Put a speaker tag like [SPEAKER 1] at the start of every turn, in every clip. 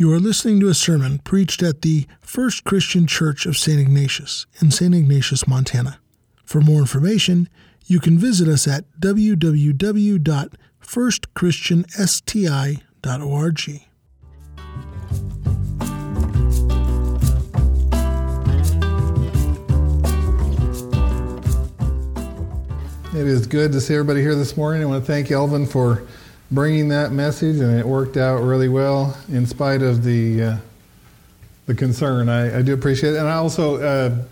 [SPEAKER 1] You are listening to a sermon preached at the First Christian Church of St. Ignatius in St. Ignatius, Montana. For more information, you can visit us at www.firstchristiansti.org.
[SPEAKER 2] It is good to see everybody here this morning. I want to thank Elvin for bringing that message, and it worked out really well in spite of the uh, the concern. I, I, do appreciate it, and I also uh,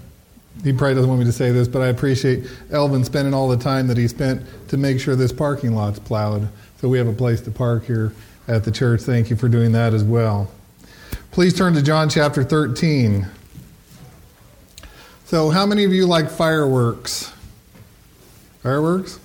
[SPEAKER 2] he probably doesn't want me to say this, but I appreciate Elvin spending all the time that he spent to make sure this parking lot's plowed, so we have a place to park here at the church. Thank you for doing that as well. Please turn to John chapter 13. So, how many of you like fireworks? Fireworks?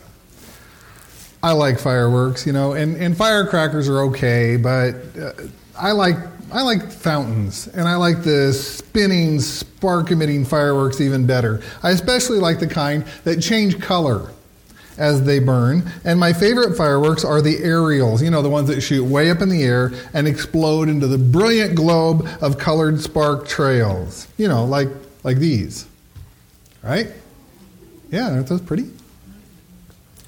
[SPEAKER 2] I like fireworks, you know, and, and firecrackers are okay, but uh, I like I like fountains, and I like the spinning, spark emitting fireworks even better. I especially like the kind that change color as they burn. And my favorite fireworks are the aerials, you know, the ones that shoot way up in the air and explode into the brilliant globe of colored spark trails. You know, like like these. Right? Yeah, aren't those pretty?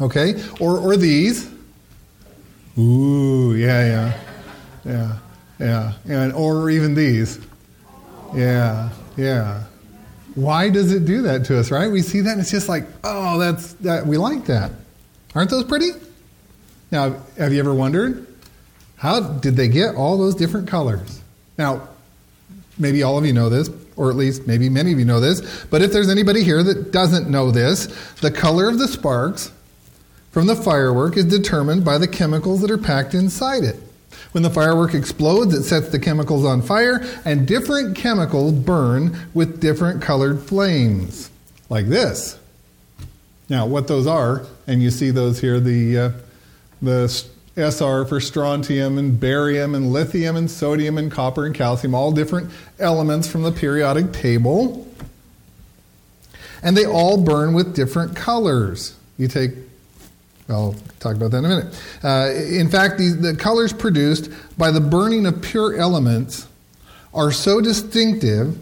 [SPEAKER 2] Okay? Or, or these. Ooh, yeah, yeah. Yeah, yeah. And, or even these. Yeah, yeah. Why does it do that to us, right? We see that and it's just like, oh, that's that we like that. Aren't those pretty? Now, have you ever wondered how did they get all those different colors? Now, maybe all of you know this, or at least maybe many of you know this, but if there's anybody here that doesn't know this, the color of the sparks from the firework is determined by the chemicals that are packed inside it. When the firework explodes, it sets the chemicals on fire, and different chemicals burn with different colored flames, like this. Now, what those are, and you see those here the, uh, the SR for strontium and barium and lithium and sodium and copper and calcium, all different elements from the periodic table. And they all burn with different colors. You take I'll talk about that in a minute. Uh, in fact, the, the colors produced by the burning of pure elements are so distinctive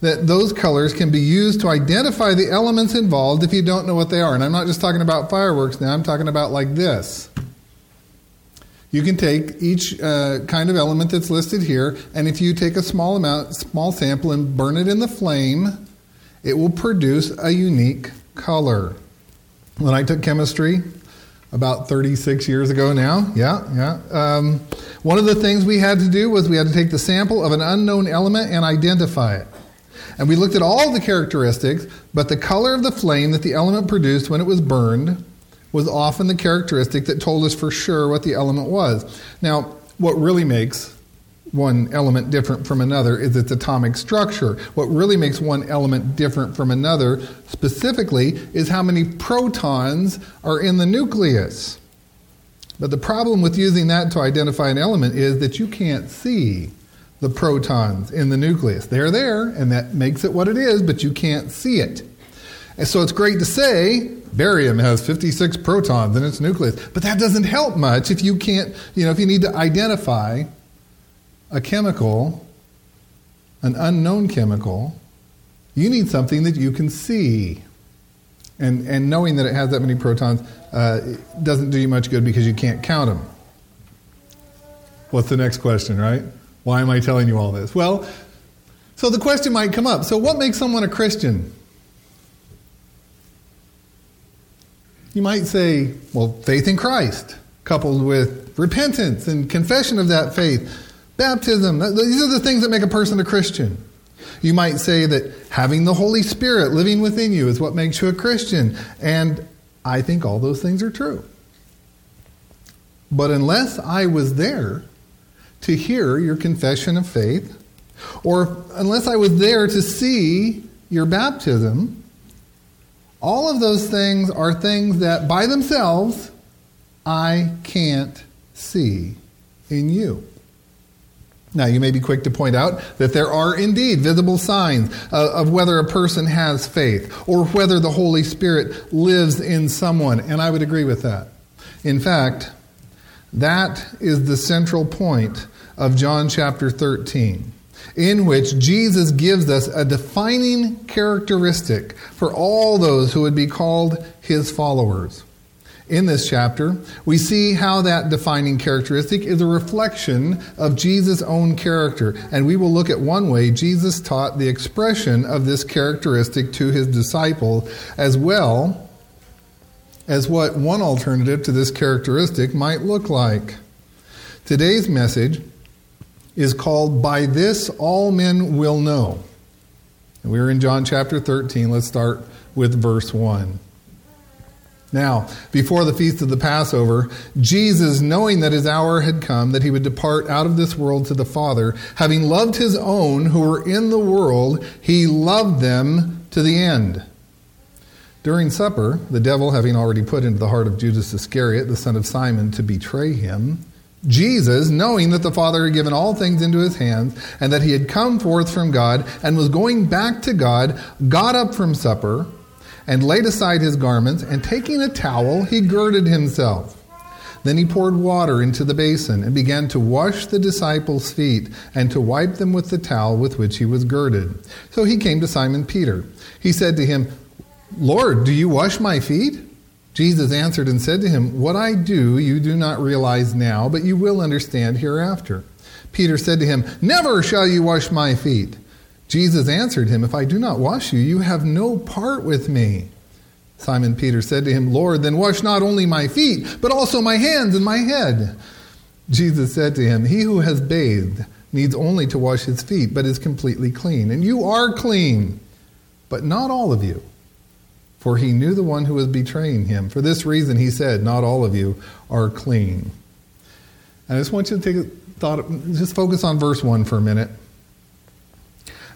[SPEAKER 2] that those colors can be used to identify the elements involved if you don't know what they are. And I'm not just talking about fireworks now, I'm talking about like this. You can take each uh, kind of element that's listed here, and if you take a small amount, small sample, and burn it in the flame, it will produce a unique color. When I took chemistry, about 36 years ago now. Yeah, yeah. Um, one of the things we had to do was we had to take the sample of an unknown element and identify it. And we looked at all the characteristics, but the color of the flame that the element produced when it was burned was often the characteristic that told us for sure what the element was. Now, what really makes one element different from another is its atomic structure. What really makes one element different from another, specifically, is how many protons are in the nucleus. But the problem with using that to identify an element is that you can't see the protons in the nucleus. They're there, and that makes it what it is, but you can't see it. And so it's great to say barium has 56 protons in its nucleus, but that doesn't help much if you can't, you know, if you need to identify a chemical, an unknown chemical, you need something that you can see. And, and knowing that it has that many protons uh, doesn't do you much good because you can't count them. What's the next question, right? Why am I telling you all this? Well, so the question might come up so, what makes someone a Christian? You might say, well, faith in Christ, coupled with repentance and confession of that faith Baptism, these are the things that make a person a Christian. You might say that having the Holy Spirit living within you is what makes you a Christian. And I think all those things are true. But unless I was there to hear your confession of faith, or unless I was there to see your baptism, all of those things are things that by themselves I can't see in you. Now, you may be quick to point out that there are indeed visible signs uh, of whether a person has faith or whether the Holy Spirit lives in someone, and I would agree with that. In fact, that is the central point of John chapter 13, in which Jesus gives us a defining characteristic for all those who would be called his followers. In this chapter, we see how that defining characteristic is a reflection of Jesus' own character. And we will look at one way Jesus taught the expression of this characteristic to his disciple, as well as what one alternative to this characteristic might look like. Today's message is called By This All Men Will Know. We're in John chapter 13. Let's start with verse 1. Now, before the feast of the Passover, Jesus, knowing that his hour had come, that he would depart out of this world to the Father, having loved his own who were in the world, he loved them to the end. During supper, the devil having already put into the heart of Judas Iscariot, the son of Simon, to betray him, Jesus, knowing that the Father had given all things into his hands, and that he had come forth from God and was going back to God, got up from supper and laid aside his garments, and taking a towel, he girded himself. Then he poured water into the basin and began to wash the disciples' feet and to wipe them with the towel with which he was girded. So he came to Simon Peter. He said to him, Lord, do you wash my feet? Jesus answered and said to him, What I do you do not realize now, but you will understand hereafter. Peter said to him, Never shall you wash my feet. Jesus answered him, If I do not wash you, you have no part with me. Simon Peter said to him, Lord, then wash not only my feet, but also my hands and my head. Jesus said to him, He who has bathed needs only to wash his feet, but is completely clean. And you are clean, but not all of you. For he knew the one who was betraying him. For this reason, he said, Not all of you are clean. And I just want you to take a thought, just focus on verse 1 for a minute.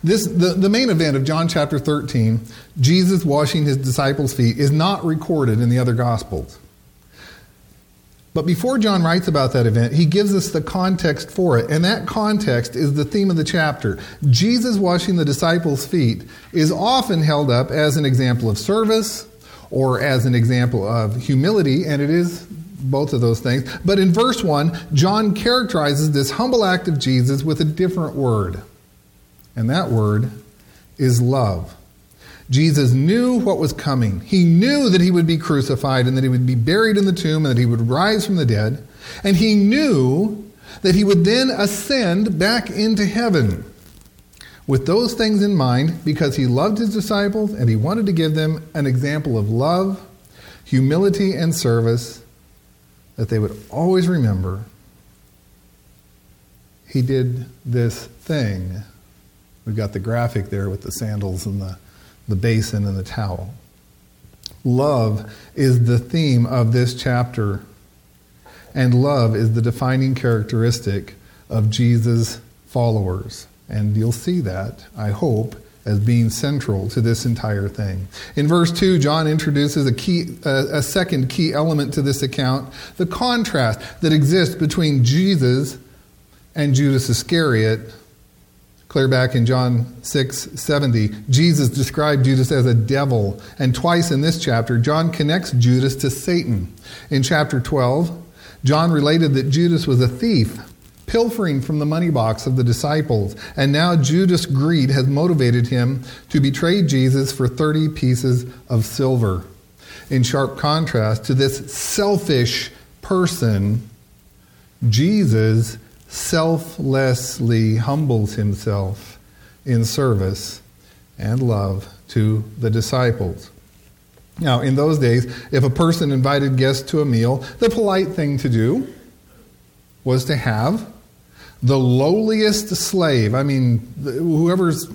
[SPEAKER 2] This, the, the main event of John chapter 13, Jesus washing his disciples' feet, is not recorded in the other Gospels. But before John writes about that event, he gives us the context for it. And that context is the theme of the chapter. Jesus washing the disciples' feet is often held up as an example of service or as an example of humility, and it is both of those things. But in verse 1, John characterizes this humble act of Jesus with a different word. And that word is love. Jesus knew what was coming. He knew that he would be crucified and that he would be buried in the tomb and that he would rise from the dead. And he knew that he would then ascend back into heaven. With those things in mind, because he loved his disciples and he wanted to give them an example of love, humility, and service that they would always remember, he did this thing We've got the graphic there with the sandals and the, the basin and the towel. Love is the theme of this chapter, and love is the defining characteristic of Jesus' followers. And you'll see that, I hope, as being central to this entire thing. In verse 2, John introduces a, key, a, a second key element to this account the contrast that exists between Jesus and Judas Iscariot Clear back in John 6 70, Jesus described Judas as a devil, and twice in this chapter, John connects Judas to Satan. In chapter 12, John related that Judas was a thief, pilfering from the money box of the disciples, and now Judas' greed has motivated him to betray Jesus for 30 pieces of silver. In sharp contrast to this selfish person, Jesus selflessly humbles himself in service and love to the disciples. Now, in those days, if a person invited guests to a meal, the polite thing to do was to have the lowliest slave. I mean, whoever's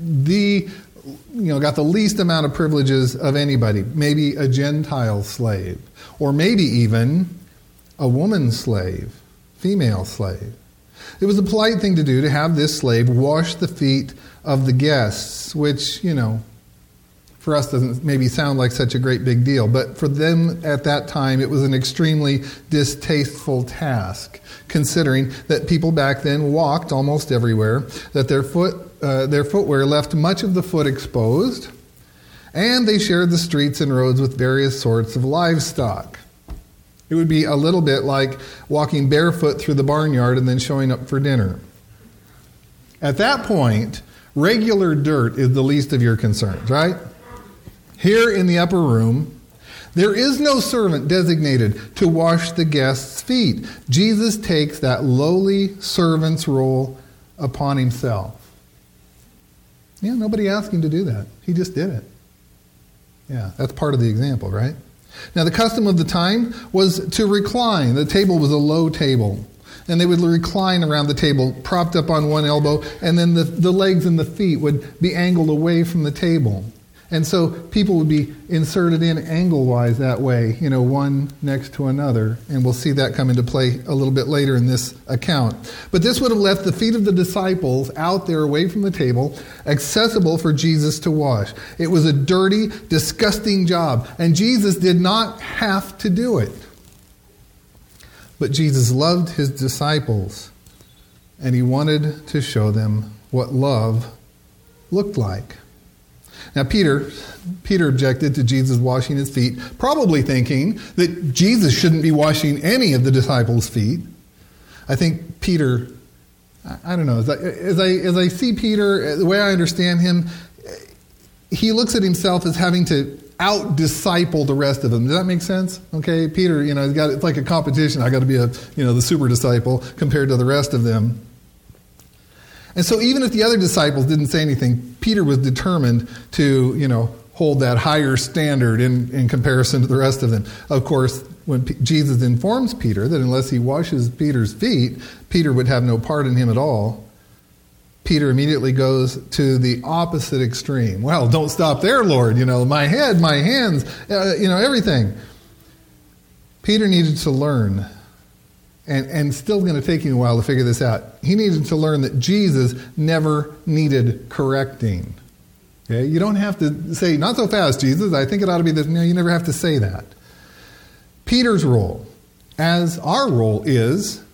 [SPEAKER 2] the you know got the least amount of privileges of anybody, maybe a Gentile slave, or maybe even a woman slave, female slave. It was a polite thing to do to have this slave wash the feet of the guests, which, you know, for us doesn't maybe sound like such a great big deal, but for them at that time it was an extremely distasteful task, considering that people back then walked almost everywhere, that their foot uh, their footwear left much of the foot exposed, and they shared the streets and roads with various sorts of livestock. It would be a little bit like walking barefoot through the barnyard and then showing up for dinner. At that point, regular dirt is the least of your concerns, right? Here in the upper room, there is no servant designated to wash the guests' feet. Jesus takes that lowly servant's role upon himself. Yeah, nobody asked him to do that. He just did it. Yeah, that's part of the example, right? Now, the custom of the time was to recline. The table was a low table. And they would recline around the table, propped up on one elbow, and then the, the legs and the feet would be angled away from the table. And so people would be inserted in angle wise that way, you know, one next to another. And we'll see that come into play a little bit later in this account. But this would have left the feet of the disciples out there away from the table, accessible for Jesus to wash. It was a dirty, disgusting job. And Jesus did not have to do it. But Jesus loved his disciples, and he wanted to show them what love looked like. Now, Peter, Peter objected to Jesus washing his feet, probably thinking that Jesus shouldn't be washing any of the disciples' feet. I think Peter, I don't know, as I, as I, as I see Peter, the way I understand him, he looks at himself as having to out disciple the rest of them. Does that make sense? Okay, Peter, you know, got it's like a competition. I got to be a you know the super disciple compared to the rest of them. And so even if the other disciples didn't say anything, Peter was determined to, you know, hold that higher standard in, in comparison to the rest of them. Of course, when P- Jesus informs Peter that unless he washes Peter's feet, Peter would have no part in him at all, Peter immediately goes to the opposite extreme. Well, don't stop there, Lord. You know, my head, my hands, uh, you know, everything. Peter needed to learn and, and still going to take him a while to figure this out. He needed to learn that Jesus never needed correcting. Okay? You don't have to say, not so fast, Jesus. I think it ought to be this. No, you never have to say that. Peter's role, as our role is,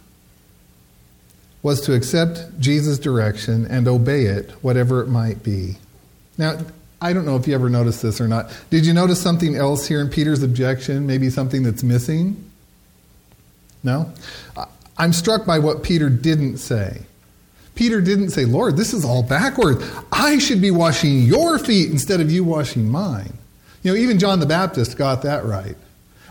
[SPEAKER 2] was to accept Jesus' direction and obey it, whatever it might be. Now, I don't know if you ever noticed this or not. Did you notice something else here in Peter's objection? Maybe something that's missing? No? I'm struck by what Peter didn't say. Peter didn't say, Lord, this is all backwards. I should be washing your feet instead of you washing mine. You know, even John the Baptist got that right.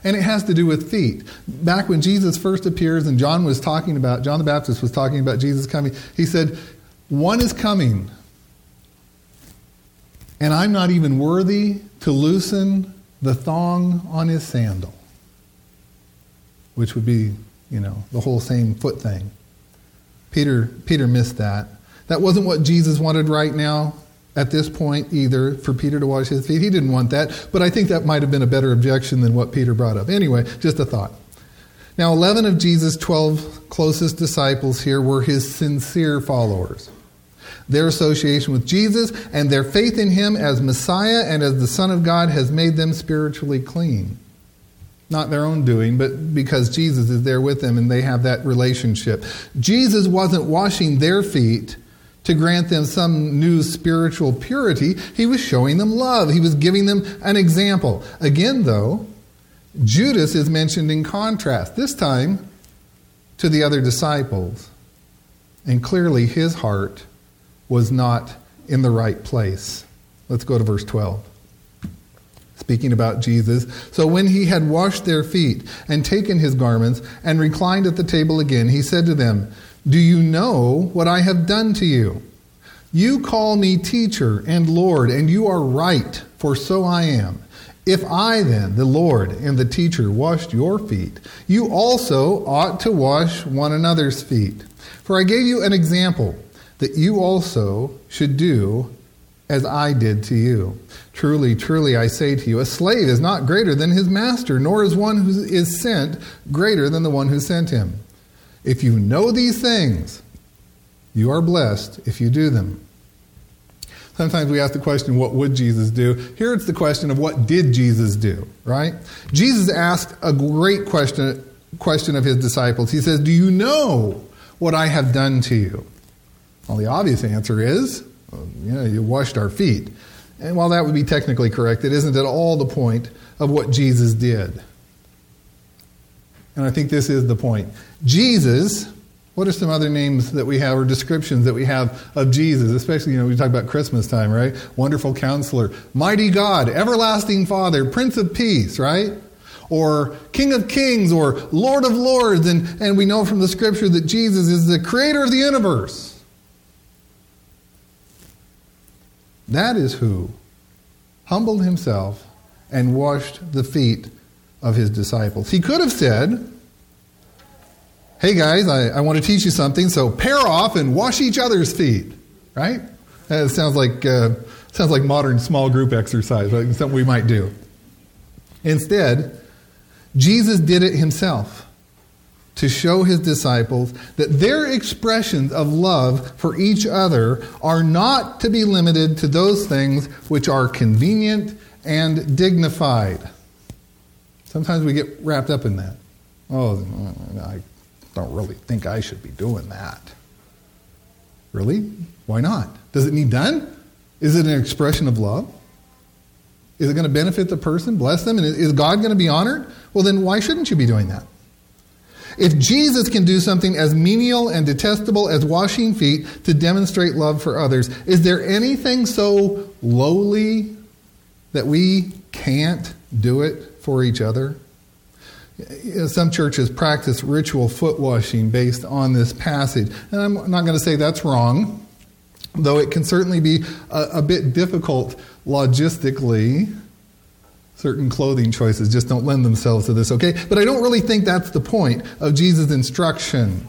[SPEAKER 2] And it has to do with feet. Back when Jesus first appears and John was talking about, John the Baptist was talking about Jesus coming, he said, One is coming, and I'm not even worthy to loosen the thong on his sandal which would be, you know, the whole same foot thing. Peter, Peter missed that. That wasn't what Jesus wanted right now at this point either for Peter to wash his feet. He didn't want that, but I think that might have been a better objection than what Peter brought up. Anyway, just a thought. Now, 11 of Jesus' 12 closest disciples here were his sincere followers. Their association with Jesus and their faith in him as Messiah and as the Son of God has made them spiritually clean not their own doing, but because Jesus is there with them and they have that relationship. Jesus wasn't washing their feet to grant them some new spiritual purity. He was showing them love. He was giving them an example. Again, though, Judas is mentioned in contrast, this time to the other disciples. And clearly his heart was not in the right place. Let's go to verse 12 speaking about Jesus. So when he had washed their feet and taken his garments and reclined at the table again, he said to them, Do you know what I have done to you? You call me teacher and Lord, and you are right, for so I am. If I then, the Lord and the teacher, washed your feet, you also ought to wash one another's feet. For I gave you an example that you also should do as I did to you. Truly, truly, I say to you, a slave is not greater than his master, nor is one who is sent greater than the one who sent him. If you know these things, you are blessed if you do them. Sometimes we ask the question, what would Jesus do? Here it's the question of what did Jesus do, right? Jesus asked a great question, question of his disciples. He says, Do you know what I have done to you? Well, the obvious answer is Um, you know, you washed our feet. And while that would be technically correct, it isn't at all the point of what Jesus did. And I think this is the point. Jesus, what are some other names that we have or descriptions that we have of Jesus? Especially, you know, we talk about Christmas time, right? Wonderful counselor, mighty God, everlasting Father, Prince of Peace, right? Or King of Kings or Lord of Lords. And, and we know from the scripture that Jesus is the creator of the universe. That is who humbled himself and washed the feet of his disciples. He could have said, Hey guys, I, I want to teach you something, so pair off and wash each other's feet, right? That sounds like, uh, sounds like modern small group exercise, something we might do. Instead, Jesus did it himself to show his disciples that their expressions of love for each other are not to be limited to those things which are convenient and dignified. Sometimes we get wrapped up in that. Oh, I don't really think I should be doing that. Really? Why not? Does it need done? Is it an expression of love? Is it going to benefit the person, bless them, and is God going to be honored? Well, then why shouldn't you be doing that? If Jesus can do something as menial and detestable as washing feet to demonstrate love for others, is there anything so lowly that we can't do it for each other? Some churches practice ritual foot washing based on this passage. And I'm not going to say that's wrong, though it can certainly be a, a bit difficult logistically certain clothing choices just don't lend themselves to this, okay? But I don't really think that's the point of Jesus' instruction.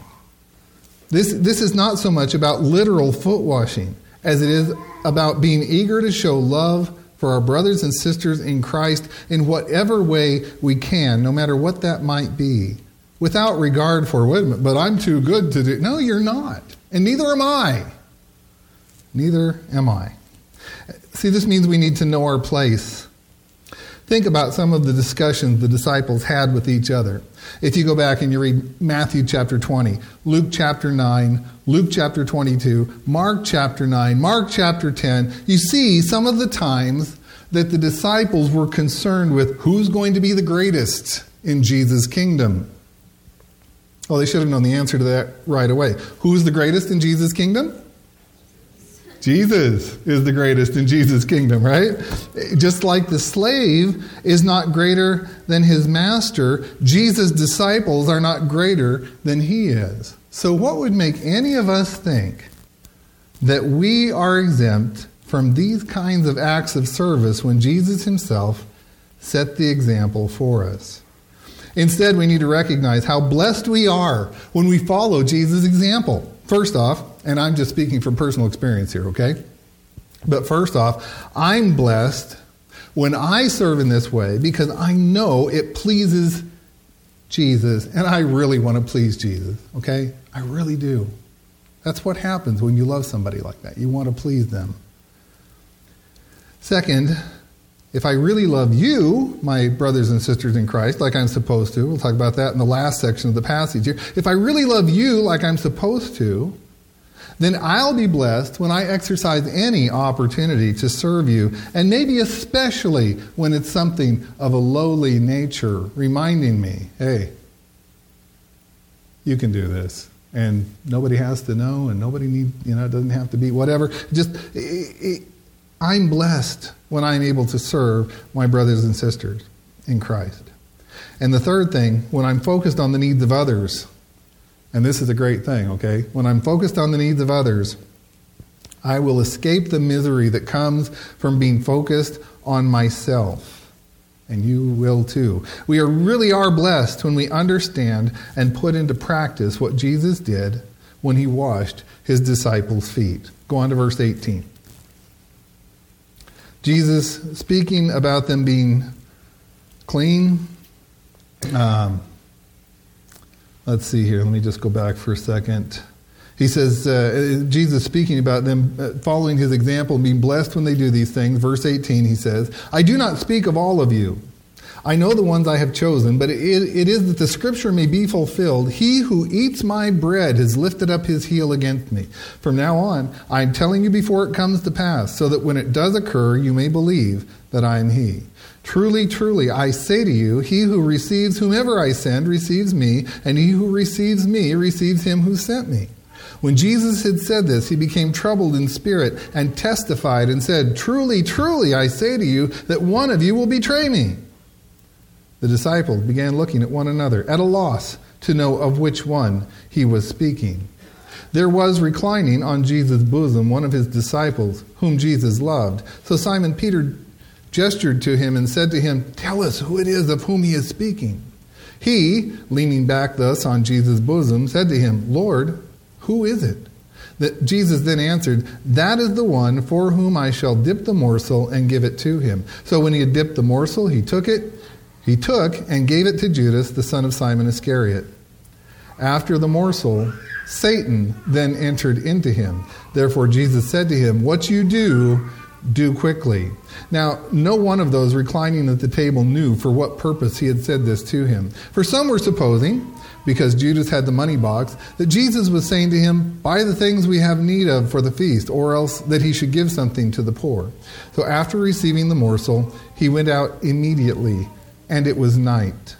[SPEAKER 2] This, this is not so much about literal foot washing as it is about being eager to show love for our brothers and sisters in Christ in whatever way we can, no matter what that might be, without regard for, wait a minute, but I'm too good to do. No, you're not. And neither am I. Neither am I. See, this means we need to know our place Think about some of the discussions the disciples had with each other. If you go back and you read Matthew chapter 20, Luke chapter 9, Luke chapter 22, Mark chapter 9, Mark chapter 10, you see some of the times that the disciples were concerned with who's going to be the greatest in Jesus' kingdom. Well, they should have known the answer to that right away. Who's the greatest in Jesus' kingdom? Jesus is the greatest in Jesus' kingdom, right? Just like the slave is not greater than his master, Jesus' disciples are not greater than he is. So, what would make any of us think that we are exempt from these kinds of acts of service when Jesus himself set the example for us? Instead, we need to recognize how blessed we are when we follow Jesus' example. First off, and I'm just speaking from personal experience here, okay? But first off, I'm blessed when I serve in this way because I know it pleases Jesus and I really want to please Jesus, okay? I really do. That's what happens when you love somebody like that. You want to please them. Second, if I really love you, my brothers and sisters in Christ, like I'm supposed to, we'll talk about that in the last section of the passage here. If I really love you like I'm supposed to, then I'll be blessed when I exercise any opportunity to serve you, and maybe especially when it's something of a lowly nature, reminding me, hey, you can do this. And nobody has to know, and nobody need, you know, it doesn't have to be whatever. Just, it, it, I'm blessed when I'm able to serve my brothers and sisters in Christ. And the third thing, when I'm focused on the needs of others, and this is a great thing, okay? When I'm focused on the needs of others, I will escape the misery that comes from being focused on myself. And you will too. We are, really are blessed when we understand and put into practice what Jesus did when he washed his disciples' feet. Go on to verse 18. Jesus, speaking about them being clean, um, Let's see here. Let me just go back for a second. He says, uh, Jesus speaking about them uh, following his example and being blessed when they do these things. Verse 18, he says, I do not speak of all of you. I know the ones I have chosen, but it, it is that the scripture may be fulfilled. He who eats my bread has lifted up his heel against me. From now on, I'm telling you before it comes to pass, so that when it does occur, you may believe that I am he. Truly, truly, I say to you, he who receives whomever I send receives me, and he who receives me receives him who sent me. When Jesus had said this, he became troubled in spirit and testified and said, Truly, truly, I say to you that one of you will betray me. The disciples began looking at one another, at a loss to know of which one he was speaking. There was reclining on Jesus' bosom one of his disciples, whom Jesus loved. So Simon Peter gestured to him and said to him, Tell us who it is of whom he is speaking. He, leaning back thus on Jesus' bosom, said to him, Lord, who is it? That Jesus then answered, That is the one for whom I shall dip the morsel and give it to him. So when he had dipped the morsel, he took it, he took and gave it to Judas, the son of Simon Iscariot. After the morsel, Satan then entered into him. Therefore, Jesus said to him, What you do, do quickly. Now, no one of those reclining at the table knew for what purpose he had said this to him. For some were supposing, because Judas had the money box, that Jesus was saying to him, Buy the things we have need of for the feast, or else that he should give something to the poor. So after receiving the morsel, he went out immediately, and it was night.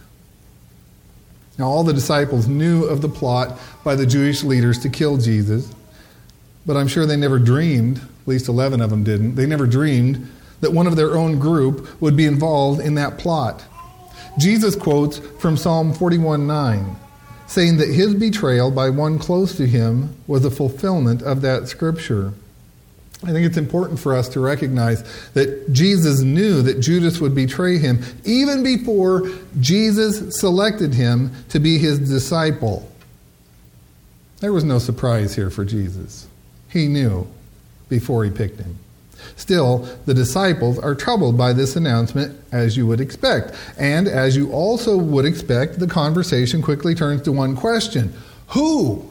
[SPEAKER 2] Now, all the disciples knew of the plot by the Jewish leaders to kill Jesus, but I'm sure they never dreamed, at least 11 of them didn't, they never dreamed that one of their own group would be involved in that plot. Jesus quotes from Psalm 41 9 saying that his betrayal by one close to him was a fulfillment of that scripture. I think it's important for us to recognize that Jesus knew that Judas would betray him even before Jesus selected him to be his disciple. There was no surprise here for Jesus. He knew before he picked him. Still, the disciples are troubled by this announcement, as you would expect. And as you also would expect, the conversation quickly turns to one question Who?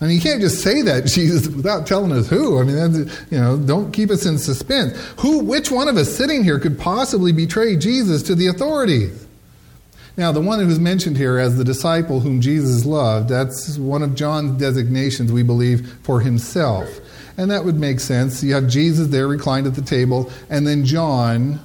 [SPEAKER 2] I mean, you can't just say that, Jesus, without telling us who. I mean, you know, don't keep us in suspense. Who, which one of us sitting here could possibly betray Jesus to the authorities? Now, the one who's mentioned here as the disciple whom Jesus loved, that's one of John's designations, we believe, for himself. And that would make sense. You have Jesus there reclined at the table, and then John,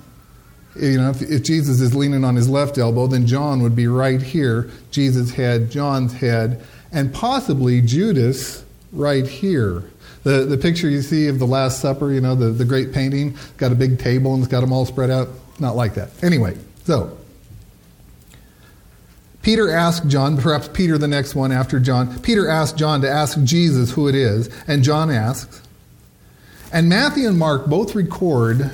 [SPEAKER 2] you know, if, if, Jesus is leaning on his left elbow, then John would be right here, Jesus' head, John's head, and possibly Judas right here. The, the picture you see of the Last Supper, you know, the, the great painting, got a big table and it's got them all spread out. Not like that. Anyway, so Peter asked John, perhaps Peter the next one after John, Peter asked John to ask Jesus who it is, and John asks. And Matthew and Mark both record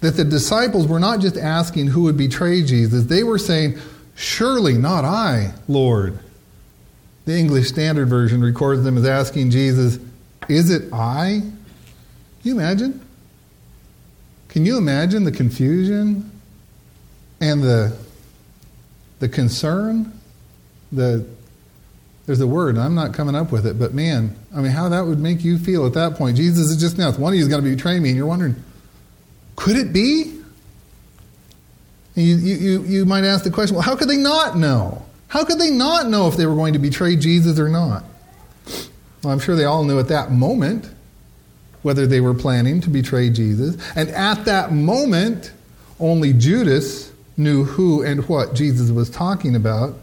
[SPEAKER 2] that the disciples were not just asking who would betray Jesus, they were saying, Surely not I, Lord. The English Standard Version records them as asking Jesus, Is it I? Can you imagine? Can you imagine the confusion and the the concern, the there's a word, I'm not coming up with it, but man, I mean, how that would make you feel at that point. Jesus is just now, one of you is going to betray me, and you're wondering, could it be? And you, you, you might ask the question, well, how could they not know? How could they not know if they were going to betray Jesus or not? Well, I'm sure they all knew at that moment whether they were planning to betray Jesus. And at that moment, only Judas knew who and what Jesus was talking about.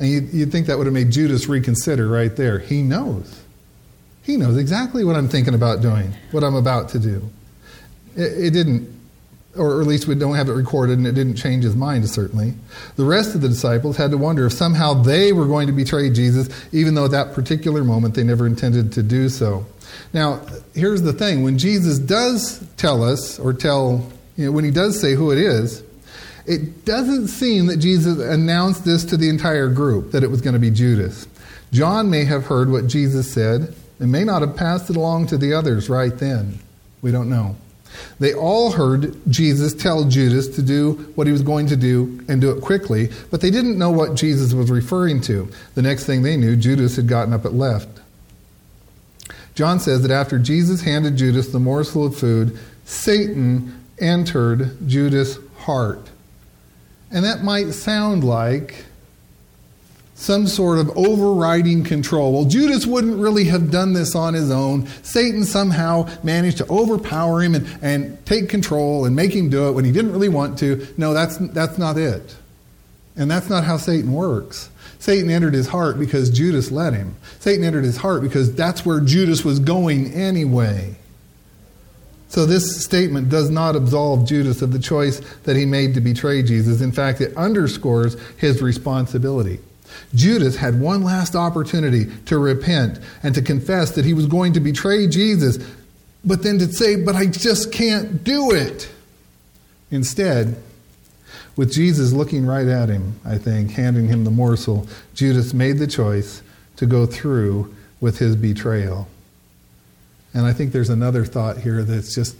[SPEAKER 2] And you'd, you'd think that would have made Judas reconsider right there. He knows. He knows exactly what I'm thinking about doing, what I'm about to do. It, it didn't, or at least we don't have it recorded, and it didn't change his mind, certainly. The rest of the disciples had to wonder if somehow they were going to betray Jesus, even though at that particular moment they never intended to do so. Now, here's the thing when Jesus does tell us, or tell, you know, when he does say who it is, it doesn't seem that Jesus announced this to the entire group, that it was going to be Judas. John may have heard what Jesus said and may not have passed it along to the others right then. We don't know. They all heard Jesus tell Judas to do what he was going to do and do it quickly, but they didn't know what Jesus was referring to. The next thing they knew, Judas had gotten up and left. John says that after Jesus handed Judas the morsel of food, Satan entered Judas' heart. And that might sound like some sort of overriding control. Well, Judas wouldn't really have done this on his own. Satan somehow managed to overpower him and, and take control and make him do it when he didn't really want to. No, that's, that's not it. And that's not how Satan works. Satan entered his heart because Judas let him. Satan entered his heart because that's where Judas was going anyway. So this statement does not absolve Judas of the choice that he made to betray Jesus. In fact, it underscores his responsibility. Judas had one last opportunity to repent and to confess that he was going to betray Jesus, but then to say, But I just can't do it. Instead, with Jesus looking right at him, I think, handing him the morsel, Judas made the choice to go through with his betrayal. And I think there's another thought here that's just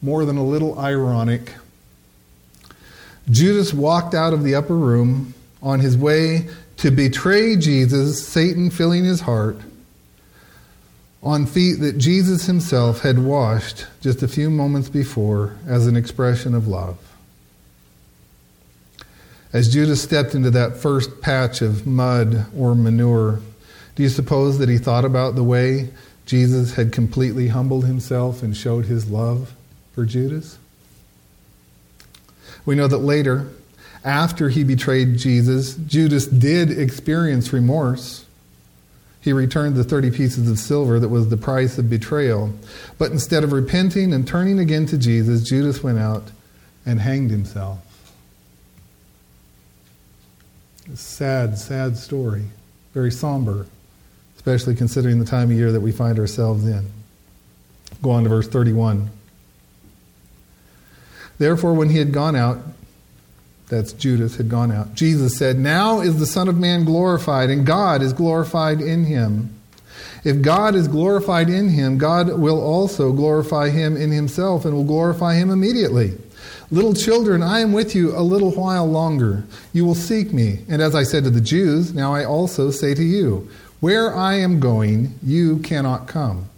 [SPEAKER 2] more than a little ironic. Judas walked out of the upper room on his way to betray Jesus, Satan filling his heart, on feet that Jesus himself had washed just a few moments before as an expression of love. As Judas stepped into that first patch of mud or manure, do you suppose that he thought about the way Jesus had completely humbled himself and showed his love for Judas? We know that later, after he betrayed Jesus, Judas did experience remorse. He returned the 30 pieces of silver that was the price of betrayal. But instead of repenting and turning again to Jesus, Judas went out and hanged himself. Sad, sad story. Very somber, especially considering the time of year that we find ourselves in. Go on to verse 31. Therefore, when he had gone out, that's Judas, had gone out. Jesus said, Now is the Son of Man glorified, and God is glorified in him. If God is glorified in him, God will also glorify him in himself and will glorify him immediately. Little children, I am with you a little while longer. You will seek me. And as I said to the Jews, now I also say to you, Where I am going, you cannot come.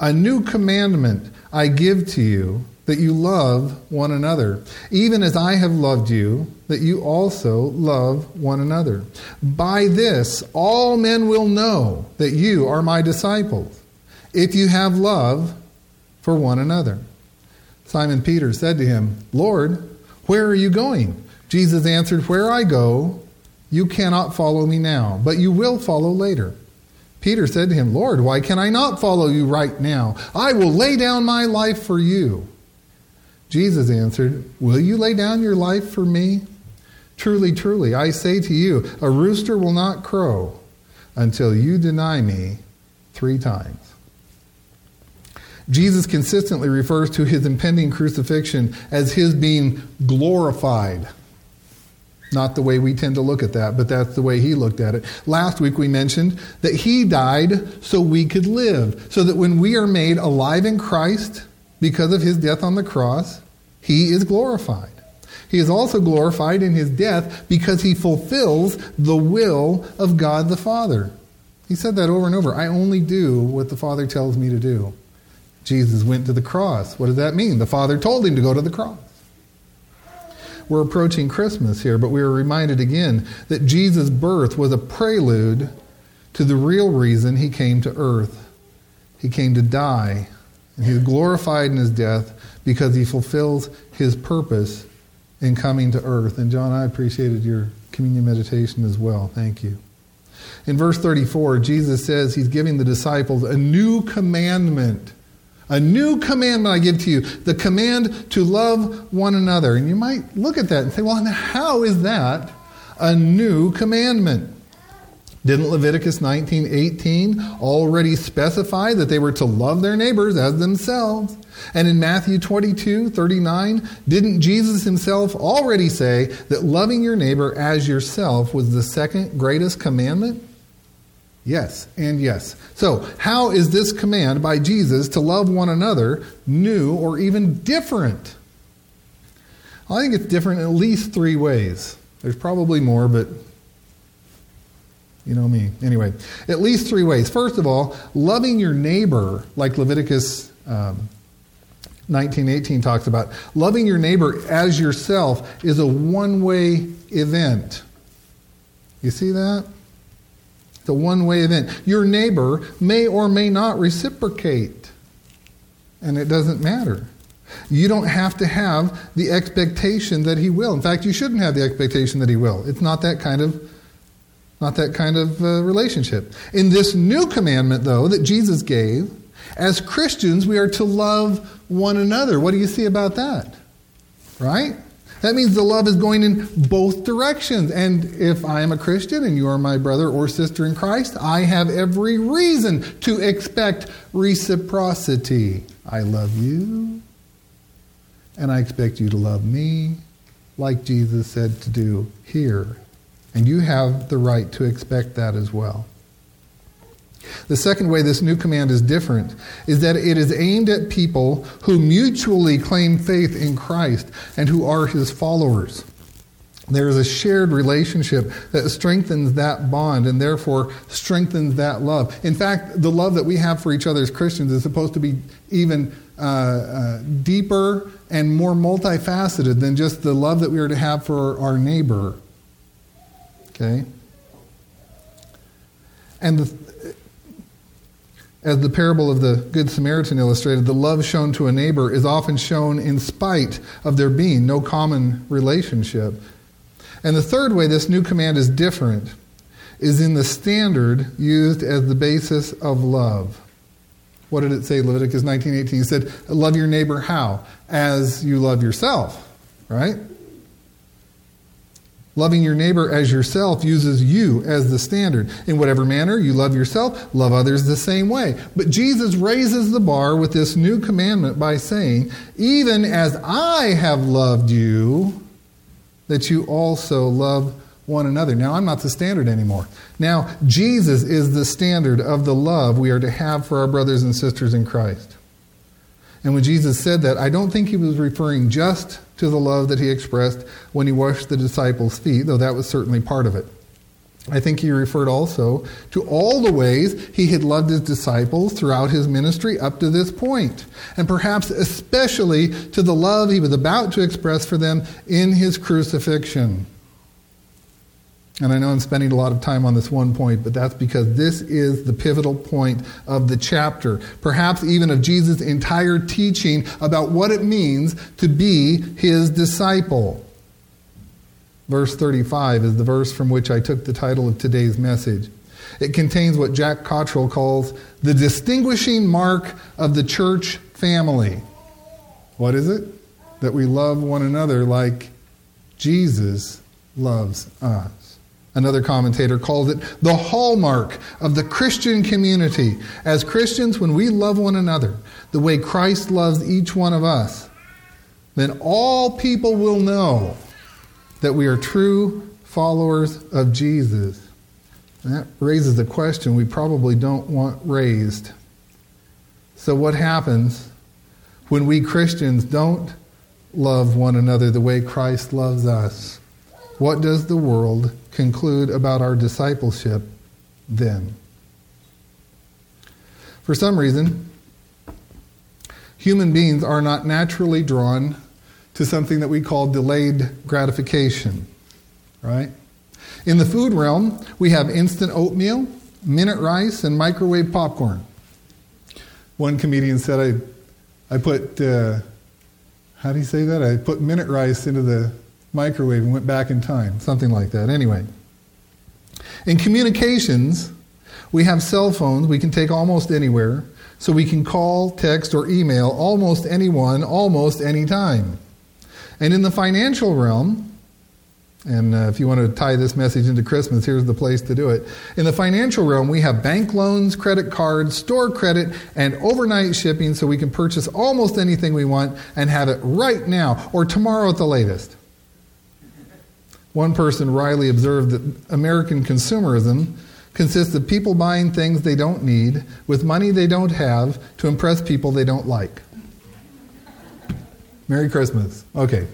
[SPEAKER 2] A new commandment I give to you that you love one another, even as I have loved you, that you also love one another. By this, all men will know that you are my disciples, if you have love for one another. Simon Peter said to him, Lord, where are you going? Jesus answered, Where I go, you cannot follow me now, but you will follow later. Peter said to him, Lord, why can I not follow you right now? I will lay down my life for you. Jesus answered, Will you lay down your life for me? Truly, truly, I say to you, a rooster will not crow until you deny me three times. Jesus consistently refers to his impending crucifixion as his being glorified. Not the way we tend to look at that, but that's the way he looked at it. Last week we mentioned that he died so we could live, so that when we are made alive in Christ because of his death on the cross, he is glorified. He is also glorified in his death because he fulfills the will of God the Father. He said that over and over. I only do what the Father tells me to do. Jesus went to the cross. What does that mean? The Father told him to go to the cross. We're approaching Christmas here, but we are reminded again that Jesus' birth was a prelude to the real reason he came to earth. He came to die, and he's glorified in his death because he fulfills his purpose in coming to earth. And John, I appreciated your communion meditation as well. Thank you. In verse 34, Jesus says he's giving the disciples a new commandment. A new commandment I give to you the command to love one another. And you might look at that and say, well, how is that a new commandment? Didn't Leviticus 19:18 already specify that they were to love their neighbors as themselves? And in Matthew 22, 39, didn't Jesus himself already say that loving your neighbor as yourself was the second greatest commandment? Yes, and yes. So, how is this command by Jesus to love one another new or even different? I think it's different in at least three ways. There's probably more, but you know me. Anyway, at least three ways. First of all, loving your neighbor, like Leviticus um, 1918 talks about. Loving your neighbor as yourself is a one way event. You see that? A one way event. Your neighbor may or may not reciprocate, and it doesn't matter. You don't have to have the expectation that he will. In fact, you shouldn't have the expectation that he will. It's not that kind of not that kind of uh, relationship. In this new commandment though that Jesus gave, as Christians we are to love one another. What do you see about that? Right? That means the love is going in both directions. And if I am a Christian and you are my brother or sister in Christ, I have every reason to expect reciprocity. I love you, and I expect you to love me, like Jesus said to do here. And you have the right to expect that as well. The second way this new command is different is that it is aimed at people who mutually claim faith in Christ and who are his followers. There is a shared relationship that strengthens that bond and therefore strengthens that love. In fact, the love that we have for each other as Christians is supposed to be even uh, uh, deeper and more multifaceted than just the love that we are to have for our neighbor. Okay? And the, as the parable of the Good Samaritan illustrated, the love shown to a neighbor is often shown in spite of there being no common relationship. And the third way this new command is different is in the standard used as the basis of love. What did it say, Leviticus 19:18? He said, "Love your neighbor how? As you love yourself." Right? Loving your neighbor as yourself uses you as the standard. In whatever manner you love yourself, love others the same way. But Jesus raises the bar with this new commandment by saying, Even as I have loved you, that you also love one another. Now, I'm not the standard anymore. Now, Jesus is the standard of the love we are to have for our brothers and sisters in Christ. And when Jesus said that, I don't think he was referring just to the love that he expressed when he washed the disciples' feet, though that was certainly part of it. I think he referred also to all the ways he had loved his disciples throughout his ministry up to this point, and perhaps especially to the love he was about to express for them in his crucifixion. And I know I'm spending a lot of time on this one point, but that's because this is the pivotal point of the chapter, perhaps even of Jesus' entire teaching about what it means to be his disciple. Verse 35 is the verse from which I took the title of today's message. It contains what Jack Cottrell calls the distinguishing mark of the church family. What is it? That we love one another like Jesus loves us. Another commentator calls it the hallmark of the Christian community. As Christians, when we love one another the way Christ loves each one of us, then all people will know that we are true followers of Jesus. And that raises a question we probably don't want raised. So, what happens when we Christians don't love one another the way Christ loves us? What does the world conclude about our discipleship then? For some reason, human beings are not naturally drawn to something that we call delayed gratification, right? In the food realm, we have instant oatmeal, minute rice, and microwave popcorn. One comedian said, I, I put, uh, how do you say that? I put minute rice into the microwave and went back in time, something like that. Anyway, in communications, we have cell phones we can take almost anywhere, so we can call, text, or email almost anyone, almost anytime. And in the financial realm, and uh, if you want to tie this message into Christmas, here's the place to do it. In the financial realm, we have bank loans, credit cards, store credit, and overnight shipping so we can purchase almost anything we want and have it right now or tomorrow at the latest. One person wryly observed that American consumerism consists of people buying things they don't need with money they don't have to impress people they don't like. Merry Christmas. Okay.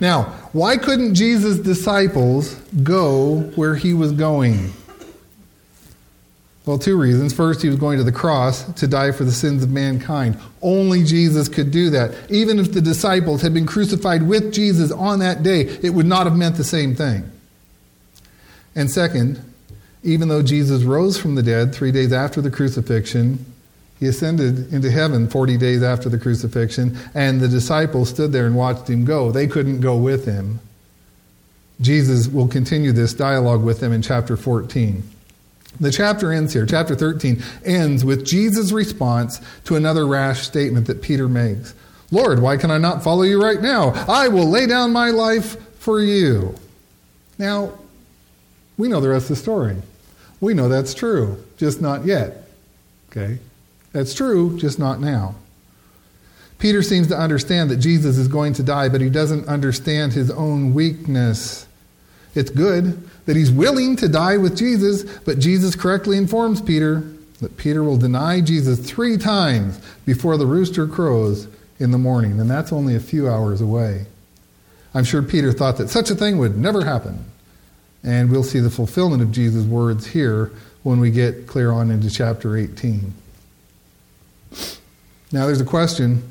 [SPEAKER 2] Now, why couldn't Jesus' disciples go where he was going? Well, two reasons. First, he was going to the cross to die for the sins of mankind. Only Jesus could do that. Even if the disciples had been crucified with Jesus on that day, it would not have meant the same thing. And second, even though Jesus rose from the dead three days after the crucifixion, he ascended into heaven 40 days after the crucifixion, and the disciples stood there and watched him go. They couldn't go with him. Jesus will continue this dialogue with them in chapter 14. The chapter ends here. Chapter 13 ends with Jesus' response to another rash statement that Peter makes Lord, why can I not follow you right now? I will lay down my life for you. Now, we know the rest of the story. We know that's true, just not yet. Okay? That's true, just not now. Peter seems to understand that Jesus is going to die, but he doesn't understand his own weakness. It's good that he's willing to die with Jesus, but Jesus correctly informs Peter that Peter will deny Jesus three times before the rooster crows in the morning, and that's only a few hours away. I'm sure Peter thought that such a thing would never happen. And we'll see the fulfillment of Jesus' words here when we get clear on into chapter 18. Now, there's a question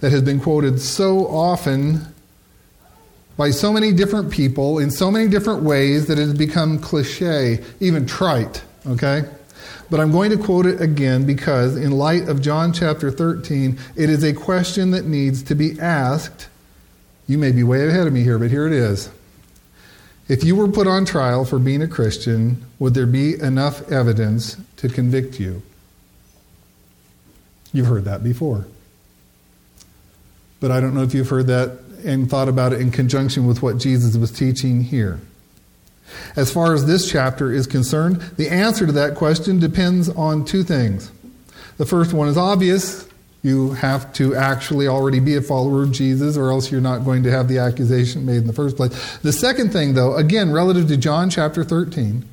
[SPEAKER 2] that has been quoted so often by so many different people in so many different ways that it has become cliche, even trite, okay? But I'm going to quote it again because, in light of John chapter 13, it is a question that needs to be asked. You may be way ahead of me here, but here it is. If you were put on trial for being a Christian, would there be enough evidence to convict you? You've heard that before. But I don't know if you've heard that and thought about it in conjunction with what Jesus was teaching here. As far as this chapter is concerned, the answer to that question depends on two things. The first one is obvious. You have to actually already be a follower of Jesus, or else you're not going to have the accusation made in the first place. The second thing, though, again, relative to John chapter 13,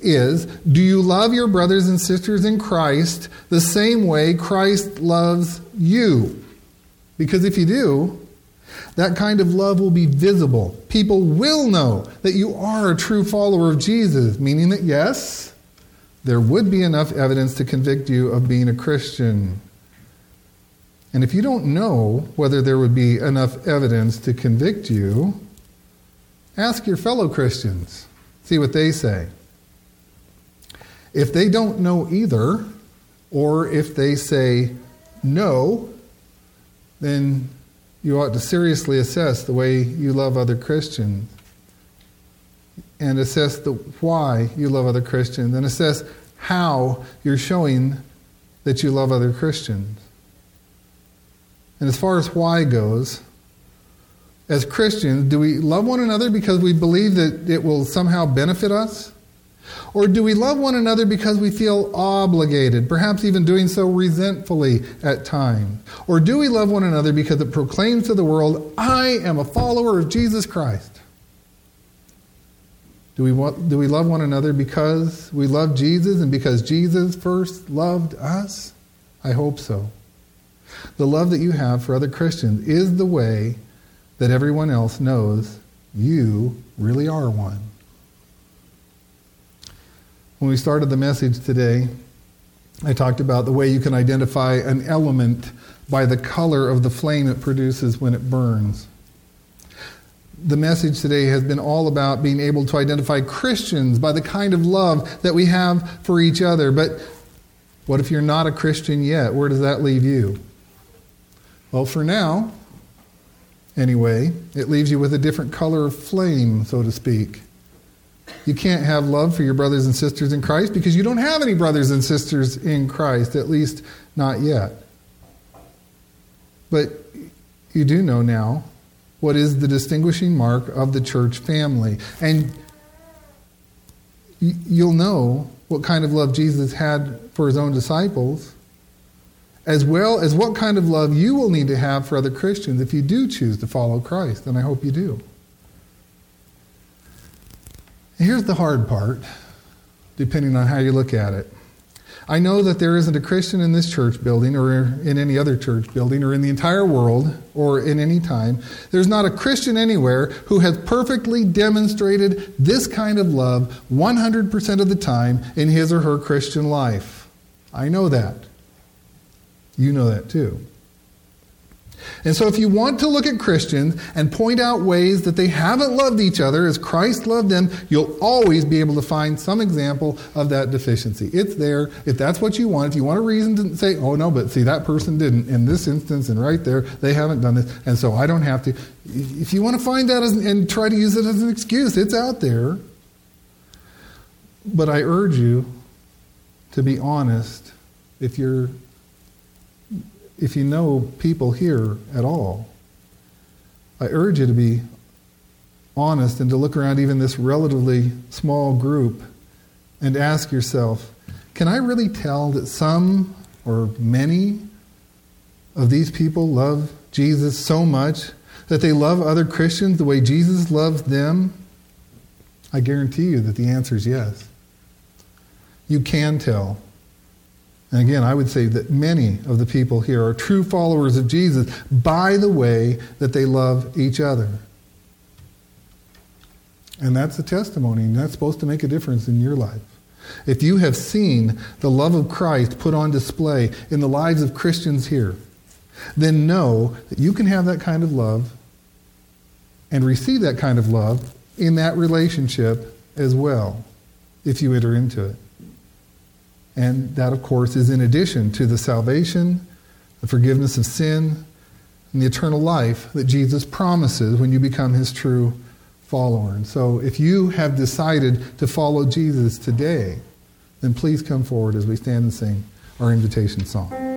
[SPEAKER 2] is do you love your brothers and sisters in Christ the same way Christ loves you? Because if you do, that kind of love will be visible. People will know that you are a true follower of Jesus, meaning that yes, there would be enough evidence to convict you of being a Christian. And if you don't know whether there would be enough evidence to convict you, ask your fellow Christians. See what they say. If they don't know either, or if they say no, then you ought to seriously assess the way you love other Christians and assess the why you love other Christians and assess how you're showing that you love other Christians. And as far as why goes, as Christians, do we love one another because we believe that it will somehow benefit us? Or do we love one another because we feel obligated, perhaps even doing so resentfully at times? Or do we love one another because it proclaims to the world, I am a follower of Jesus Christ? Do we, want, do we love one another because we love Jesus and because Jesus first loved us? I hope so. The love that you have for other Christians is the way that everyone else knows you really are one. When we started the message today, I talked about the way you can identify an element by the color of the flame it produces when it burns. The message today has been all about being able to identify Christians by the kind of love that we have for each other. But what if you're not a Christian yet? Where does that leave you? Well, for now, anyway, it leaves you with a different color of flame, so to speak. You can't have love for your brothers and sisters in Christ because you don't have any brothers and sisters in Christ, at least not yet. But you do know now what is the distinguishing mark of the church family. And you'll know what kind of love Jesus had for his own disciples, as well as what kind of love you will need to have for other Christians if you do choose to follow Christ. And I hope you do. Here's the hard part, depending on how you look at it. I know that there isn't a Christian in this church building or in any other church building or in the entire world or in any time. There's not a Christian anywhere who has perfectly demonstrated this kind of love 100% of the time in his or her Christian life. I know that. You know that too. And so, if you want to look at Christians and point out ways that they haven't loved each other as Christ loved them, you'll always be able to find some example of that deficiency. It's there. If that's what you want, if you want a reason to say, oh no, but see, that person didn't in this instance and right there, they haven't done this, and so I don't have to. If you want to find that and try to use it as an excuse, it's out there. But I urge you to be honest if you're if you know people here at all, I urge you to be honest and to look around even this relatively small group and ask yourself can I really tell that some or many of these people love Jesus so much that they love other Christians the way Jesus loves them? I guarantee you that the answer is yes. You can tell and again, I would say that many of the people here are true followers of Jesus by the way that they love each other. And that's a testimony, and that's supposed to make a difference in your life. If you have seen the love of Christ put on display in the lives of Christians here, then know that you can have that kind of love and receive that kind of love in that relationship as well if you enter into it. And that, of course, is in addition to the salvation, the forgiveness of sin, and the eternal life that Jesus promises when you become his true follower. And so, if you have decided to follow Jesus today, then please come forward as we stand and sing our invitation song.